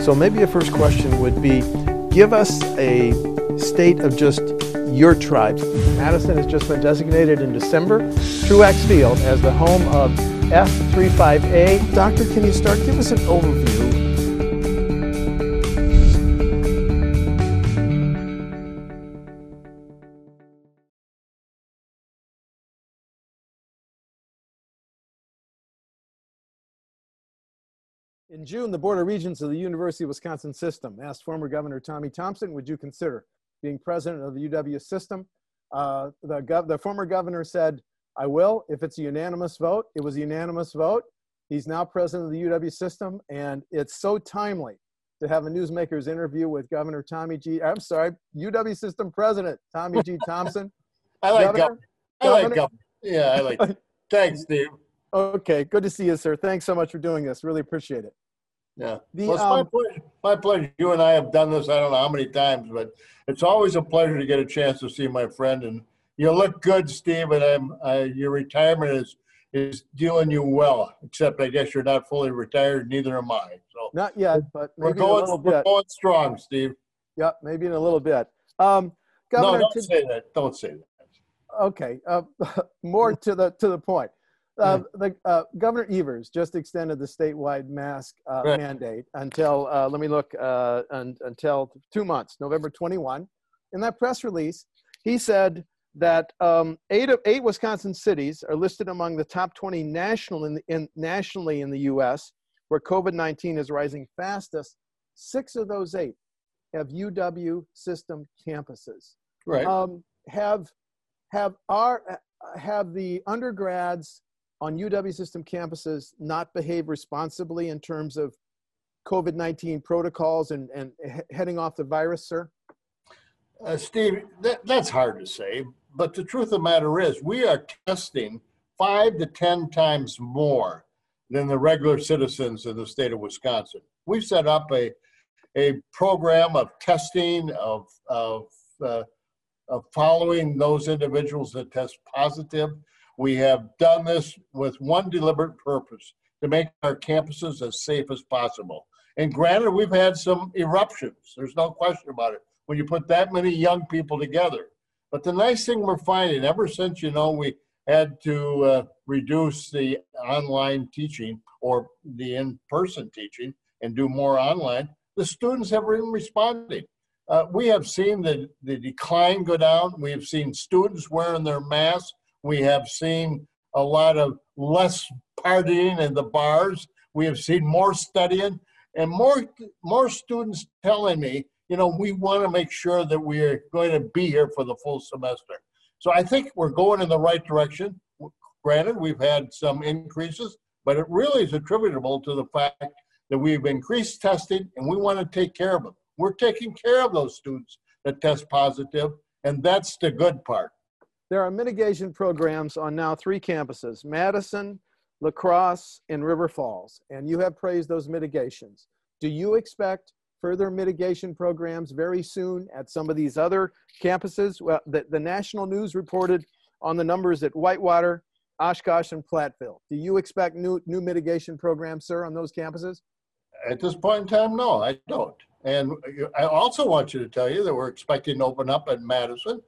So maybe a first question would be give us a state of just your tribe. Madison has just been designated in December, Truax Field, as the home of F35A. Doctor, can you start? Give us an overview In June, the Board of Regents of the University of Wisconsin System asked former Governor Tommy Thompson, would you consider being president of the UW system? Uh, the, gov- the former governor said, I will if it's a unanimous vote. It was a unanimous vote. He's now president of the UW system, and it's so timely to have a newsmaker's interview with Governor Tommy G. I'm sorry, UW system president Tommy G. Thompson. I like Governor? governor. I like Governor? Yeah, I like. Thanks, Steve. Okay, good to see you, sir. Thanks so much for doing this. Really appreciate it. Yeah. The, well, it's my um, pleasure. My pleasure. You and I have done this. I don't know how many times, but it's always a pleasure to get a chance to see my friend. And you look good, Steve. And I'm, I, your retirement is is doing you well. Except I guess you're not fully retired. Neither am I. So Not yet, but we're maybe in a going. We're going strong, Steve. Yeah, maybe in a little bit. Um, No, don't say that. Don't say that. okay, uh, more to the to the point. Uh, the uh, Governor Evers just extended the statewide mask uh, Right. mandate until uh, let me look uh, un, until two months, November 21. In that press release, he said that um, eight of eight Wisconsin cities are listed among the top 20 national in, the, in nationally in the U.S. where COVID-19 is rising fastest. Six of those eight have UW system campuses Right. um, have have our have the undergrads on UW system campuses not behave responsibly in terms of COVID nineteen protocols and and heading off the virus, sir? Uh, Steve, that, that's hard to say, but the truth of the matter is, we are testing five to 10 times more than the regular citizens in the state of Wisconsin. We've set up a, a program of testing, of, of, uh, of following those individuals that test positive. We have done this with one deliberate purpose to make our campuses as safe as possible. And granted, we've had some eruptions, there's no question about it when you put that many young people together. But the nice thing we're finding, ever since you know we had to uh, reduce the online teaching or the in-person teaching and do more online, the students have been responding. Uh, we have seen the, the decline go down. We have seen students wearing their masks. We have seen a lot of less partying in the bars. We have seen more studying and more more students telling me you know, we want to make sure that we are going to be here for the full semester. So I think we're going in the right direction. Granted, we've had some increases, but it really is attributable to the fact that we've increased testing and we want to take care of them. We're taking care of those students that test positive, and that's the good part. There are mitigation programs on now three campuses: Madison, La Crosse, and River Falls, and you have praised those mitigations. Do you expect further mitigation programs very soon at some of these other campuses? Well, the, the national news reported on the numbers at Whitewater, Oshkosh, and Platteville. Do you expect new new mitigation programs, sir, on those campuses? At this point in time, no, I don't. And I also want you to tell you that we're expecting to open up at Madison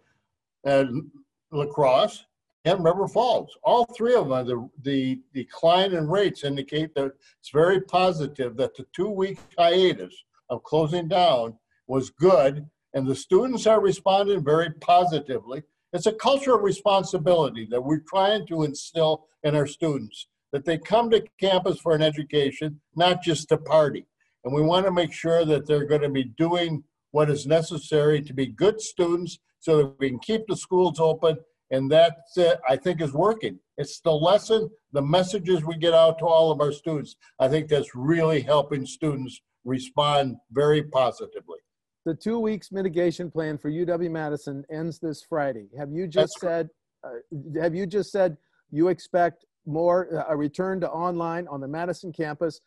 and La Crosse and River Falls. All three of them, the, the decline in rates indicate that it's very positive that the two week hiatus of closing down was good and the students are responding very positively. It's a culture of responsibility that we're trying to instill in our students that they come to campus for an education, not just to party. And we want to make sure that they're going to be doing what is necessary to be good students so that we can keep the schools open. And that, uh, I think, is working. It's the lesson, the messages we get out to all of our students. I think that's really helping students respond very positively. The two weeks mitigation plan for UW Madison ends this Friday. Have you just said? Uh, have you just said you expect more uh, a return to online on the Madison campus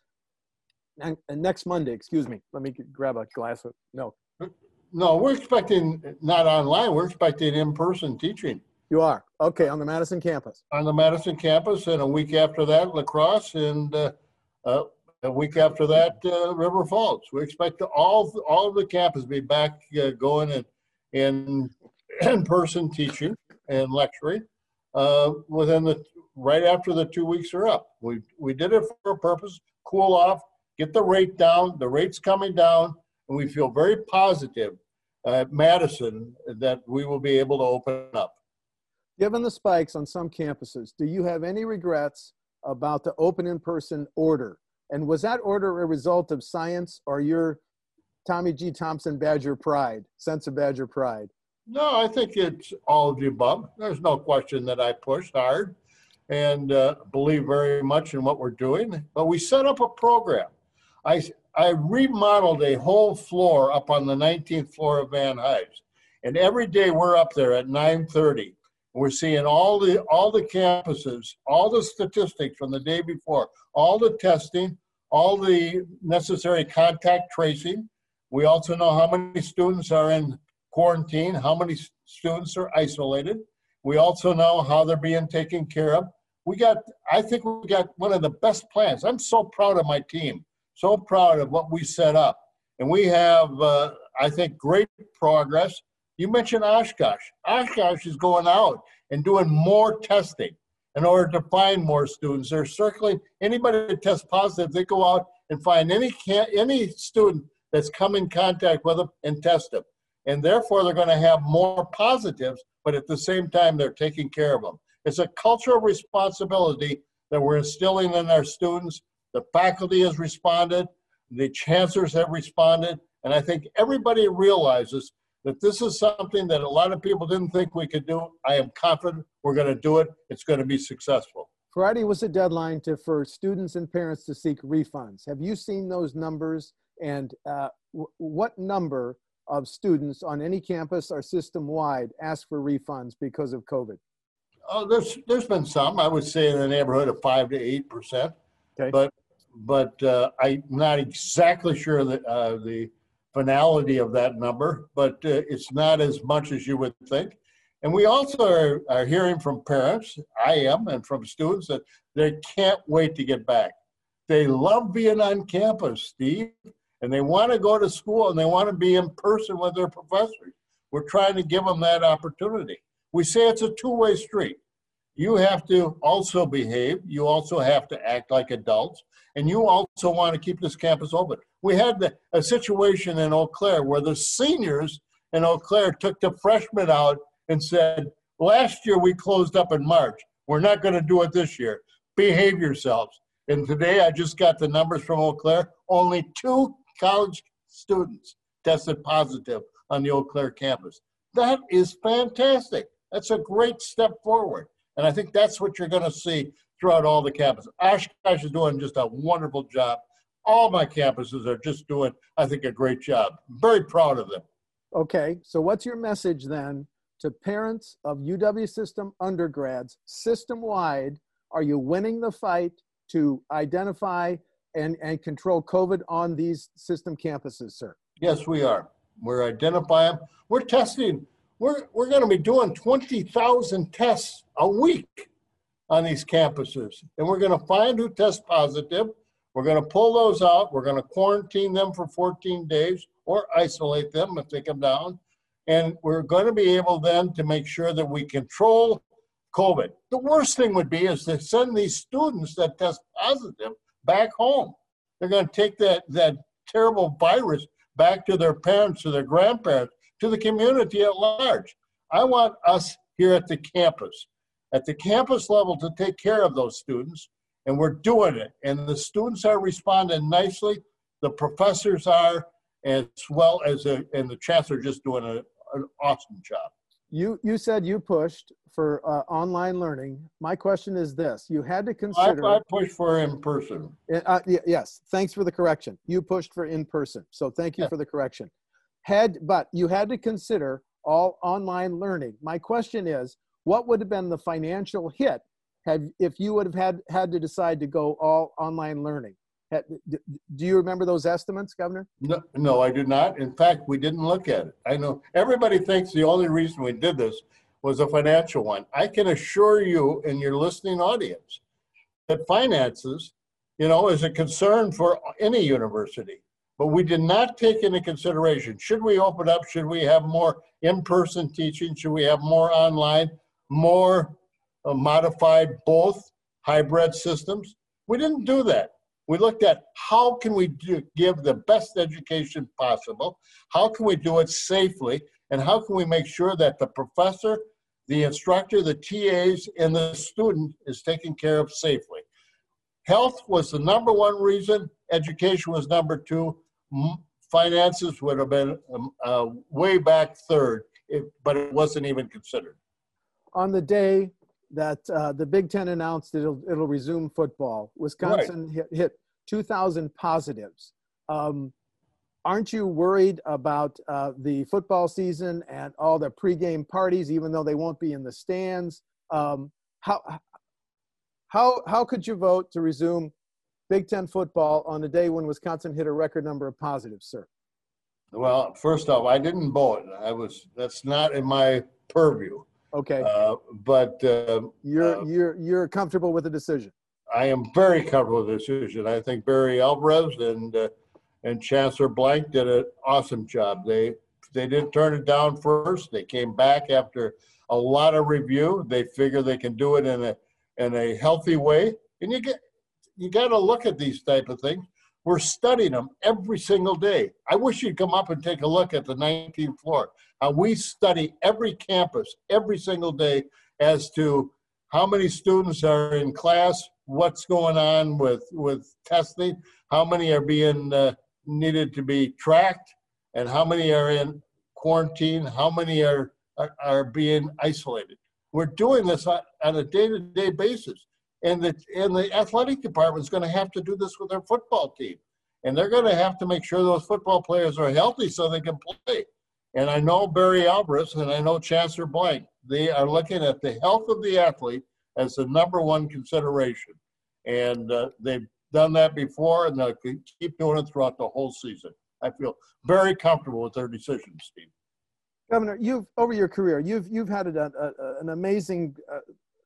and, and next Monday? Excuse me. Let me grab a glass of milk. No, we're expecting not online, we're expecting in person teaching You are okay on the Madison campus. on the Madison campus, and a week after that, La Crosse, and uh, uh, a week after that, uh, River Falls. We expect all all of the campus be back uh, going in in in person teaching and lecturing uh, within the right after the two weeks are up. We we did it for a purpose: cool off, get the rate down. The rate's coming down, and we feel very positive at Madison that we will be able to open up. Given the spikes on some campuses, do you have any regrets about the open in person order? And was that order a result of science or your Tommy G. Thompson Badger pride, sense of Badger pride? No, I think it's all of the above. There's no question that I pushed hard and uh, believe very much in what we're doing. But we set up a program. I, I remodeled a whole floor up on the 19th floor of Van Hise. And every day we're up there at 930. We're seeing all the all the campuses, all the statistics from the day before, all the testing, all the necessary contact tracing. We also know how many students are in quarantine, how many students are isolated. We also know how they're being taken care of. We got, I think we got one of the best plans. I'm so proud of my team, so proud of what we set up. And we have, uh, I think, great progress. You mentioned Oshkosh. Oshkosh is going out and doing more testing in order to find more students. They're circling anybody that tests positive. They go out and find any any student that's come in contact with them and test them, and therefore they're going to have more positives. But at the same time, they're taking care of them. It's a cultural responsibility that we're instilling in our students. The faculty has responded, the chancellors have responded, and I think everybody realizes that this is something that a lot of people didn't think we could do. I am confident we're going to do it. It's going to be successful. Friday was the deadline to, for students and parents to seek refunds. Have you seen those numbers? And uh, w- what number of students on any campus or system wide ask for refunds because of COVID? Oh, there's there's been some. I would say in the neighborhood of five to eight percent. Okay. But but uh, I'm not exactly sure that uh, the finality of that number, but uh, it's not as much as you would think. And we also are, are hearing from parents, I am, and from students that they can't wait to get back. They love being on campus, Steve, and they want to go to school and they want to be in person with their professors. We're trying to give them that opportunity. We say it's a two way street. You have to also behave, you also have to act like adults, and you also want to keep this campus open. We had a situation in Eau Claire where the seniors in Eau Claire took the freshmen out and said, Last year we closed up in March. We're not going to do it this year. Behave yourselves. And today I just got the numbers from Eau Claire. Only two college students tested positive on the Eau Claire campus. That is fantastic. That's a great step forward. And I think that's what you're going to see throughout all the campuses. Oshkosh is doing just a wonderful job. All my campuses are just doing, I think, a great job. I'm very proud of them. Okay, so what's your message then to parents of UW system undergrads system wide? Are you winning the fight to identify and, and control COVID on these system campuses, sir? Yes, we are. We're identifying. We're testing. We're, we're going to be doing 20,000 tests a week on these campuses. And we're going to find who tests positive. We're going to pull those out. We're going to quarantine them for 14 days or isolate them if they come down. And we're going to be able then to make sure that we control COVID. The worst thing would be is to send these students that test positive back home. They're going to take that, that terrible virus back to their parents, to their grandparents, to the community at large. I want us here at the campus, at the campus level, to take care of those students, and we're doing it. And the students are responding nicely, the professors are, as well as the, and the chancellor just doing a, an awesome job. You, you said you pushed for uh, online learning. My question is this: You had to consider. I, I pushed for in person. Uh, yes, thanks for the correction. You pushed for in person, so thank you yeah. for the correction. Had but you had to consider all online learning. My question is, what would have been the financial hit had if you would have had had to decide to go all online learning? Do you remember those estimates, Governor? No, no, I do not. In fact, we didn't look at it. I know everybody thinks the only reason we did this was a financial one. I can assure you and your listening audience that finances you know, is a concern for any university. But we did not take into consideration, should we open up? Should we have more in-person teaching? Should we have more online, more uh, modified, both hybrid systems? We didn't do that. We looked at how can we do, give the best education possible? How can we do it safely? And how can we make sure that the professor, the instructor, the TAs, and the student is taken care of safely? Health was the number one reason. Education was number two. Finances would have been um, uh, way back third, if, but it wasn't even considered. On the day that uh, the Big Ten announced it'll, it'll resume football, Wisconsin right. hit, hit 2,000 positives. Um, aren't you worried about uh, the football season and all the pregame parties, even though they won't be in the stands? Um, how, how, how could you vote to resume Big Ten football on a day when Wisconsin hit a record number of positives, sir? Well, first off, I didn't vote. I was that's not in my purview. Okay. Uh, but uh, you're uh, you're you're comfortable with the decision. I am very comfortable with the decision. I think Barry Alvarez and uh, and Chancellor Blank did an awesome job. They they didn't turn it down first. They came back after a lot of review. They figure they can do it in a in a healthy way. And you get you got to look at these type of things. We're studying them every single day. I wish you'd come up and take a look at the 19th floor. How we study every campus every single day as to how many students are in class, what's going on with with testing, how many are being uh, needed to be tracked, and how many are in quarantine, how many are are, are being isolated. We're doing this on, on a day-to-day basis. And the, and the athletic department is going to have to do this with their football team. And they're going to have to make sure those football players are healthy so they can play. And I know Barry Alvarez and I know Chancellor Blank, they are looking at the health of the athlete as the number one consideration. And uh, they've done that before and they'll keep doing it throughout the whole season. I feel very comfortable with their decision, Steve. Governor, you've over your career, you've you've had a, a, an amazing uh,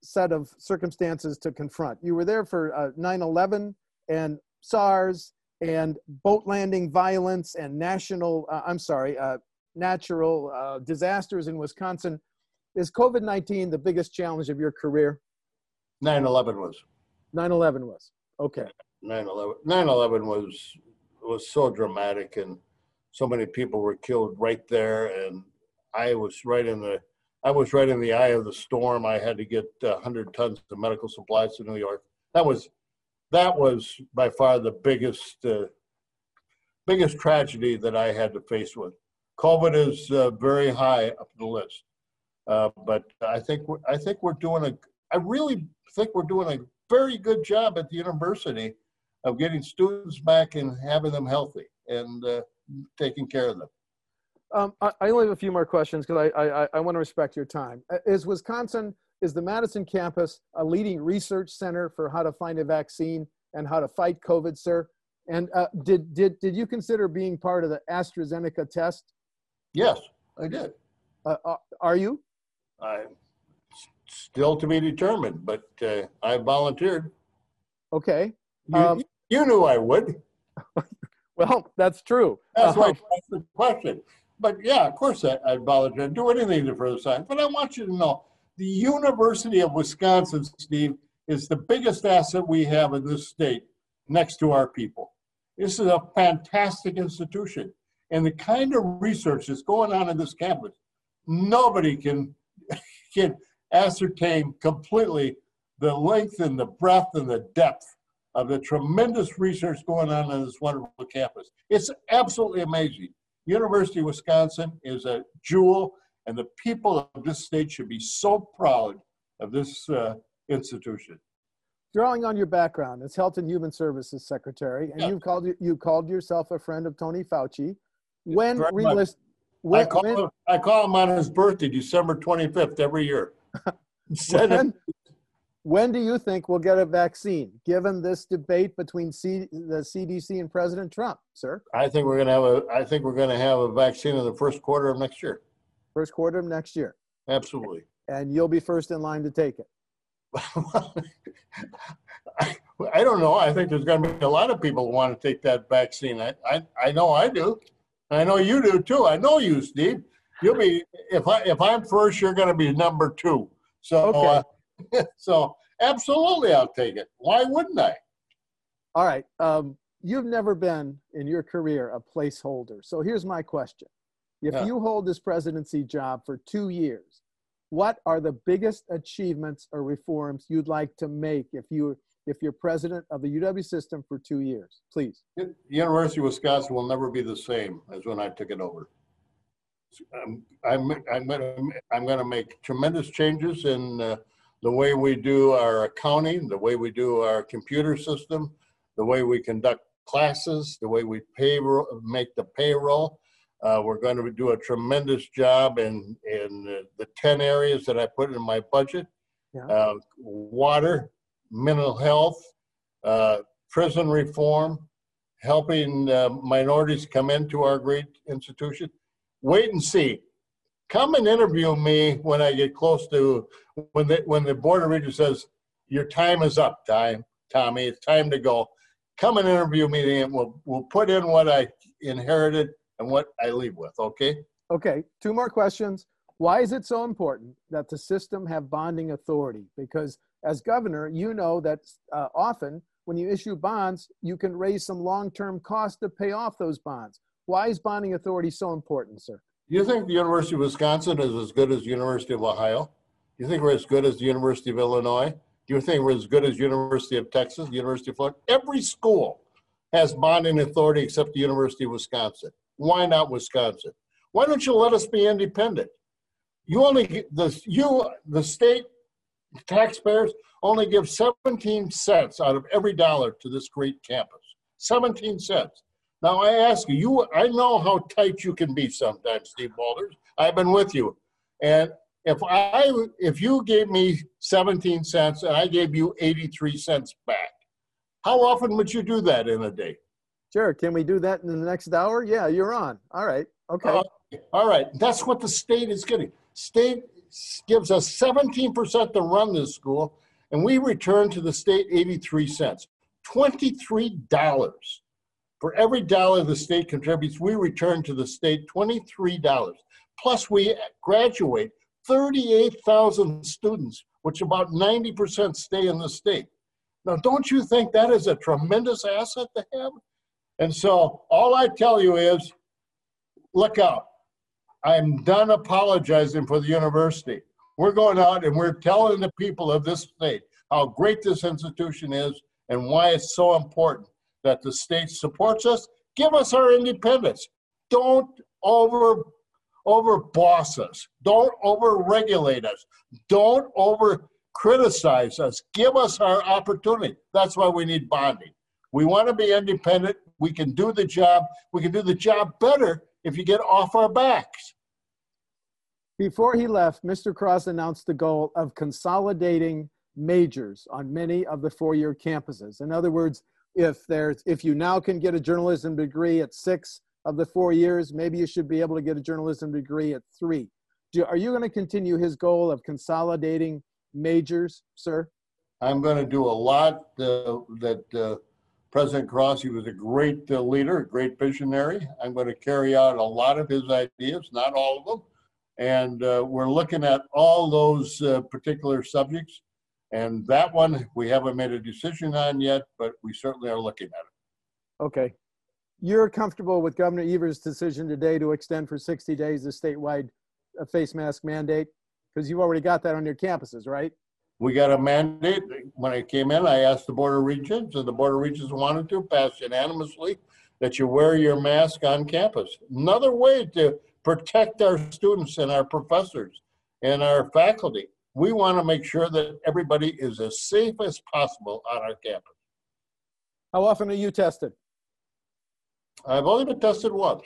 set of circumstances to confront. You were there for uh, 9/11 and SARS and boat landing violence and national, uh, I'm sorry, uh, natural uh, disasters in Wisconsin. Is COVID-19 the biggest challenge of your career? 9/11 was. 9/11 was. Okay. 9/11. 9/11 was was so dramatic and so many people were killed right there and I was right in the I was right in the eye of the storm. I had to get uh, 100 tons of medical supplies to New York. That was that was by far the biggest uh, biggest tragedy that I had to face with. COVID is uh, very high up the list, uh, but I think we're, I think we're doing a I really think we're doing a very good job at the university of getting students back and having them healthy and uh, taking care of them. Um, I, I, only have a few more questions because I, I, I want to respect your time. Uh, is Wisconsin, is the Madison campus a leading research center for how to find a vaccine and how to fight COVID, sir? And uh, did, did, did you consider being part of the AstraZeneca test? Yes, I did. Uh, uh are you? I still to be determined, but uh, I volunteered. Okay. You, um, you knew I would. well, that's true. That's why I asked the question. But yeah, of course I, I'd volunteer. Do anything for the science. But I want you to know the University of Wisconsin, Steve, is the biggest asset we have in this state next to our people. This is a fantastic institution. And the kind of research that's going on in this campus, nobody can, can ascertain completely the length and the breadth and the depth of the tremendous research going on in this wonderful campus. It's absolutely amazing. University of Wisconsin is a jewel, and the people of this state should be so proud of this uh, institution. Drawing on your background as Health and Human Services Secretary, and yeah. you called you called yourself a friend of Tony Fauci. When realist, when, I, call when, him, I call him on his birthday, December 25th, every year. Instead when, when do you think we'll get a vaccine, given this debate between C, the CDC and President Trump, sir? I think we're going to have a. I think we're going to have a vaccine in the first quarter of next year. First quarter of next year. Absolutely. And you'll be first in line to take it. I don't know. I think there's going to be a lot of people who want to take that vaccine. I, I, I know I do. I know you do too. I know you, Steve. You'll be if I if I'm first, you're going to be number two. So, Okay. uh, so absolutely, I'll take it. Why wouldn't I? All right. Um, you've never been in your career a placeholder. So here's my question. If Yeah. you hold this presidency job for two years, what are the biggest achievements or reforms you'd like to make if you if you're president of the UW system for two years? Please. The University of Wisconsin will never be the same as when I took it over. I'm, I'm, I'm gonna, I'm gonna make tremendous changes in uh, the way we do our accounting, the way we do our computer system, the way we conduct classes, the way we payroll, make the payroll. Uh, we're going to do a tremendous job in, in the- the 10 areas that I put in my budget. Yeah. Uh, Water, mental health, uh, prison reform, helping uh, minorities come into our great institution. Wait and see. Come and interview me when I get close to when the when the board of regents says your time is up, time Tommy, it's time to go. Come and interview me, and we'll we'll put in what I inherited and what I leave with. Okay. Okay, two more questions. Why is it so important that the system have bonding authority? Because as governor, you know that uh, often when you issue bonds, you can raise some long-term costs to pay off those bonds. Why is bonding authority so important, sir? Do you think the University of Wisconsin is as good as the University of Ohio? Do you think we're as good as the University of Illinois? Do you think we're as good as University of Texas, University of Florida? Every school has bonding authority except the University of Wisconsin. Why not Wisconsin? Why don't you let us be independent? You only the you the state taxpayers only give 17 cents out of every dollar to this great campus. 17 cents. Now I ask you, you I know how tight you can be sometimes, Steve Walters. I've been with you. And if I if you gave me 17 cents and I gave you 83 cents back, how often would you do that in a day? Sure, can we do that in the next hour? Yeah, you're on. All right, okay. Uh, All right, that's what the state is getting. State gives us 17% to run this school, and we return to the state 83 cents. $23 for every dollar the state contributes, we return to the state $23. Plus, we graduate 38,000 students, which about 90% stay in the state. Now, don't you think that is a tremendous asset to have? And so, all I tell you is look out. I'm done apologizing for the university. We're going out and we're telling the people of this state how great this institution is and why it's so important that the state supports us. Give us our independence. Don't over over boss us. Don't over regulate us. Don't over criticize us. Give us our opportunity. That's why we need bonding. We want to be independent. We can do the job. We can do the job better if you get off our backs. Before he left, Mr. Cross announced the goal of consolidating majors on many of the four-year campuses. In other words, if there's if you now can get a journalism degree at six of the four years, maybe you should be able to get a journalism degree at three. Do, are you going to continue his goal of consolidating majors, sir? I'm going to do a lot uh, that uh, President Cross, he was a great uh, leader, a great visionary. I'm going to carry out a lot of his ideas, not all of them. And uh, we're looking at all those uh, particular subjects. And that one, we haven't made a decision on yet, but we certainly are looking at it. Okay. You're comfortable with Governor Evers' decision today to extend for 60 days the statewide uh, face mask mandate? Because you've already got that on your campuses, right? We got a mandate. When I came in, I asked the Board of Regents, and the Board of Regents wanted to pass unanimously that you wear your mask on campus. Another way to protect our students and our professors and our faculty. We want to make sure that everybody is as safe as possible on our campus. How often are you tested? I've only been tested once.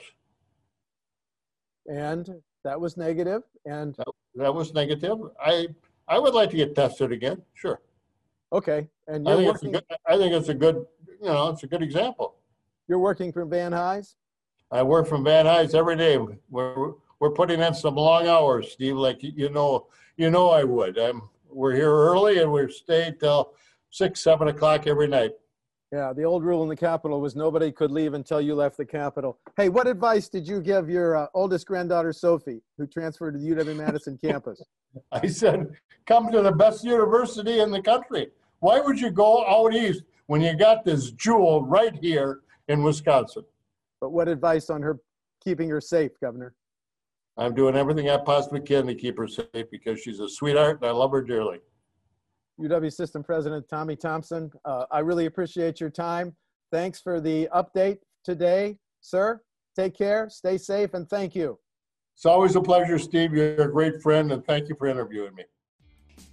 And that was negative. And That was negative. I I would like to get tested again. Sure. okay. And I you're think it's a working, good. I think it's a good. You know, it's a good example. you're working from Van Hise? I work from Van Hise every day. We're we're putting in some long hours, Steve. Like you know, you know I would. I'm. We're here early and we stay till six, seven o'clock every night. Yeah, the old rule in the Capitol was nobody could leave until you left the Capitol. Hey, what advice did you give your uh, oldest granddaughter, Sophie, who transferred to the UW Madison campus? I said, come to the best university in the country. Why would you go out east when you got this jewel right here in Wisconsin? But what advice on her keeping her safe, Governor? I'm doing everything I possibly can to keep her safe because she's a sweetheart and I love her dearly. UW System President Tommy Thompson, uh, I really appreciate your time. Thanks for the update today, sir. Take care, stay safe, and thank you. It's always a pleasure, Steve. You're a great friend, and thank you for interviewing me.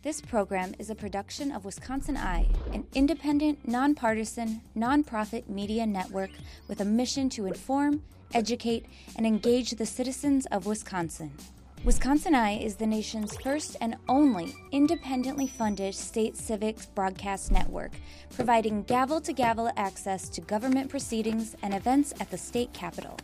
This program is a production of WisconsinEye, an independent, nonpartisan, nonprofit media network with a mission to inform, educate, and engage the citizens of Wisconsin. WisconsinEye is the nation's first and only independently funded state civics broadcast network, providing gavel to gavel access to government proceedings and events at the state capitol.